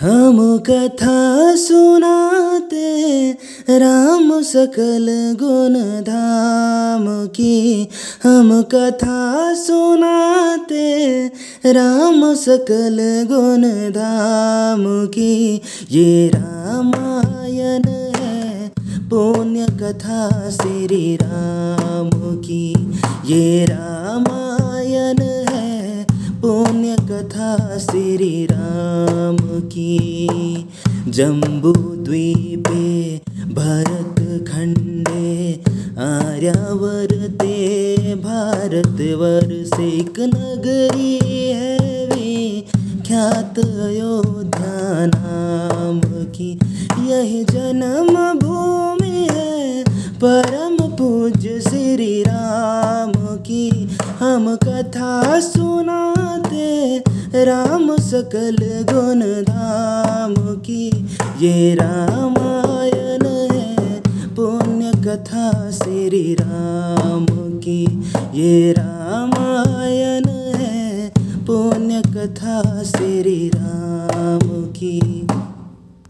हम कथा सुनाते, राम सकल गुण धाम की। हम कथा सुनाते, राम सकल गुण धाम की। ये रामायण है, पुण्य कथा श्री राम की। ये रामायण कथा श्री राम की। जम्बू द्वीपे भरत खंडे, आर्यावर्ते भारतवर्षे एक नगरी है विख्यात अयोध्या नाम की यही जन्म भूमि है। परम पूज्य श्री राम हम कथा सुनाते, राम सकल गुण धाम की। ये रामायण है, पुण्य कथा श्री राम की। ये रामायण है, पुण्य कथा श्री राम की।